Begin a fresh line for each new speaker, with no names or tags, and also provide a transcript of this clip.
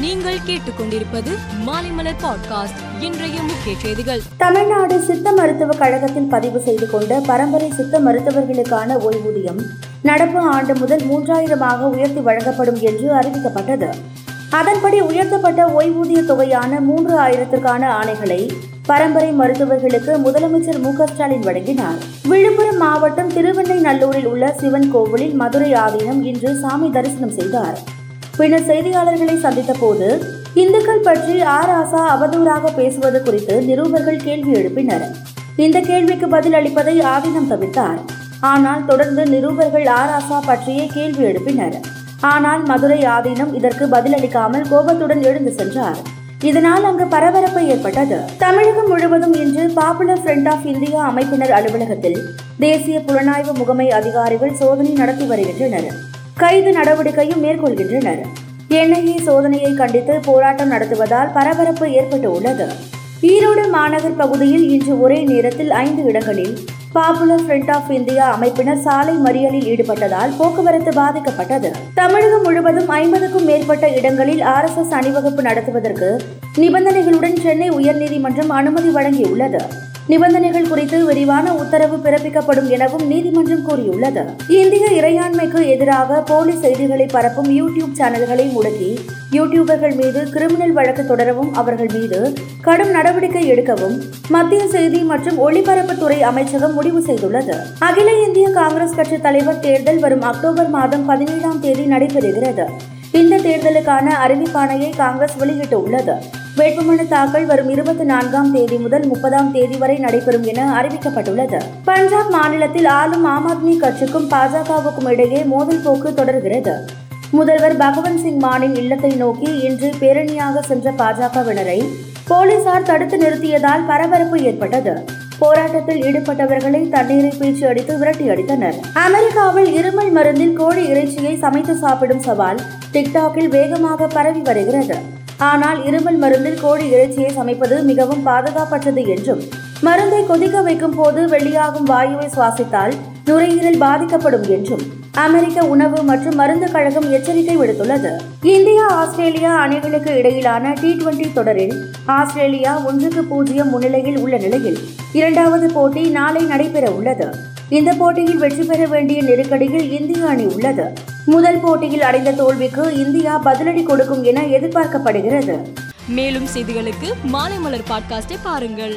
நீங்கள் கேட்டுக்கொண்டிருப்பது மாலைமலர் பாட்காஸ்ட். இன்றைய முக்கிய செய்திகள்.
தமிழ்நாடு சித்த மருத்துவக் கழகத்தில் பதிவு செய்து கொண்ட பரம்பரை சித்த மருத்துவர்களுக்கான ஓய்வூதியம் நடப்பு ஆண்டு முதல் மூன்றாயிரமாக உயர்த்தி வழங்கப்படும் என்று அறிவிக்கப்பட்டது. அதன்படி உயர்த்தப்பட்ட ஓய்வூதிய தொகையான மூன்று ஆயிரத்திற்கான ஆணைகளை பரம்பரை மருத்துவர்களுக்கு முதலமைச்சர் மு ஸ்டாலின் வழங்கினார். விழுப்புரம் மாவட்டம் திருவெண்ணை நல்லூரில் உள்ள சிவன் கோவிலில் மதுரை ஆதீனம் இன்று சாமி தரிசனம் செய்தார். பின்னர் செய்தியாளர்களை சந்தித்த போது இந்துக்கள் பற்றி ஆர் ஆசா அவதூறாக பேசுவது குறித்து நிருபர்கள் கேள்வி எழுப்பினர். இந்த கேள்விக்கு பதில் அளிப்பதை ஆதீனம் தவிர்த்தார். ஆனால் தொடர்ந்து நிருபர்கள் ஆர் ஆசா பற்றியே கேள்வி எழுப்பினர். ஆனால் மதுரை ஆதீனம் இதற்கு பதிலளிக்காமல் கோபத்துடன் எழுந்து சென்றார். இதனால் அங்கு பரபரப்பு ஏற்பட்டது. தமிழகம் முழுவதும் இன்று பாப்புலர் ஃப்ரண்ட் ஆஃப் இந்தியா அமைப்பினர் அலுவலகத்தில் தேசிய புலனாய்வு முகமை அதிகாரிகள் சோதனை நடத்தி வருகின்றனர். கைது நடவடிக்கையும் மேற்கொள்கின்றனர். என்ஐஏ சோதனையை கண்டித்து போராட்டம் நடத்துவதால் பரபரப்பு ஏற்பட்டு உள்ளது ஈரோடு மாநகர் பகுதியில் இன்று ஒரே நேரத்தில் ஐந்து இடங்களில் பாப்புலர் ஃப்ரண்ட் ஆஃப் இந்தியா அமைப்பினர் சாலை மறியலில் ஈடுபட்டதால் போக்குவரத்து பாதிக்கப்பட்டது. தமிழகம் முழுவதும் ஐம்பதுக்கும் மேற்பட்ட இடங்களில் ஆர்எஸ்எஸ் அணிவகுப்பு நடத்துவதற்கு நிபந்தனைகளுடன் சென்னை உயர்நீதிமன்றம் அனுமதி வழங்கியுள்ளது. நிபந்தனைகள் குறித்து விரிவான உத்தரவு பிறப்பிக்கப்படும் எனவும் நீதிமன்றம் கூறியுள்ளது. இந்திய இறையாண்மைக்கு எதிராக போலி செய்திகளை பரப்பும் யூடியூப் சேனல்களை முடக்கி யூடியூபர்கள் மீது கிரிமினல் வழக்கு தொடரவும் அவர்கள் மீது கடும் நடவடிக்கை எடுக்கவும் மத்திய செய்தி மற்றும் ஒளிபரப்புத்துறை அமைச்சகம் முடிவு செய்துள்ளது. அகில இந்திய காங்கிரஸ் கட்சி தலைவர் தேர்தல் வரும் அக்டோபர் மாதம் பதினேழாம் தேதி நடைபெறுகிறது. இந்த தேர்தலுக்கான அறிவிப்பாணையை காங்கிரஸ் வெளியிட்டுள்ளது. வேட்புமனு தாக்கல் வரும் இருபத்தி நான்காம் தேதி முதல் முப்பதாம் தேதி வரை நடைபெறும் என அறிவிக்கப்பட்டுள்ளது. பஞ்சாப் மாநிலத்தில் ஆளும் ஆம் ஆத்மி கட்சிக்கும் பாஜகவுக்கும் இடையே மோதல் போக்கு தொடர்கிறது. முதல்வர் பகவந்த் சிங் மானின் இல்லத்தை நோக்கி இன்று பேரணியாக சென்ற பாஜகவினரை போலீசார் தடுத்து நிறுத்தியதால் பரபரப்பு ஏற்பட்டது. போராட்டத்தில் ஈடுபட்டவர்களை தண்ணீரை பீச்சு அடித்து விரட்டி அடித்தனர். அமெரிக்காவில் இருமல் மருந்தில் கோழி இறைச்சியை சமைத்து சாப்பிடும் சவால் டிக்டாக்கில் வேகமாக பரவி வருகிறது. ஆனால் இருமல் மருந்தில் கோழி இறைச்சியை சமைப்பது மிகவும் பாதுகாப்பற்றது என்றும் மருந்தை கொதிக்க வைக்கும் போது வெளியாகும் வாயுவை சுவாசித்தால் நுரையீரல் பாதிக்கப்படும் என்றும் அமெரிக்க உணவு மற்றும் மருந்து கழகம் எச்சரிக்கை விடுத்துள்ளது. இந்தியா ஆஸ்திரேலியா அணிகளுக்கு இடையிலான டி டுவெண்டி தொடரில் ஆஸ்திரேலியா ஒன்றுக்கு பூஜ்ஜியம் முன்னிலையில் உள்ள நிலையில் இரண்டாவது போட்டி நாளை நடைபெற உள்ளது இந்த போட்டியில் வெற்றி பெற வேண்டிய நெருக்கடியில் இந்திய அணி உள்ளது. முதல் போட்டியில் அடைந்த தோல்விக்கு இந்தியா பதிலடி கொடுக்கும் என எதிர்பார்க்கப்படுகிறது.
மேலும் செய்திகளுக்கு மாலை மலர் பாட்காஸ்டை பாருங்கள்.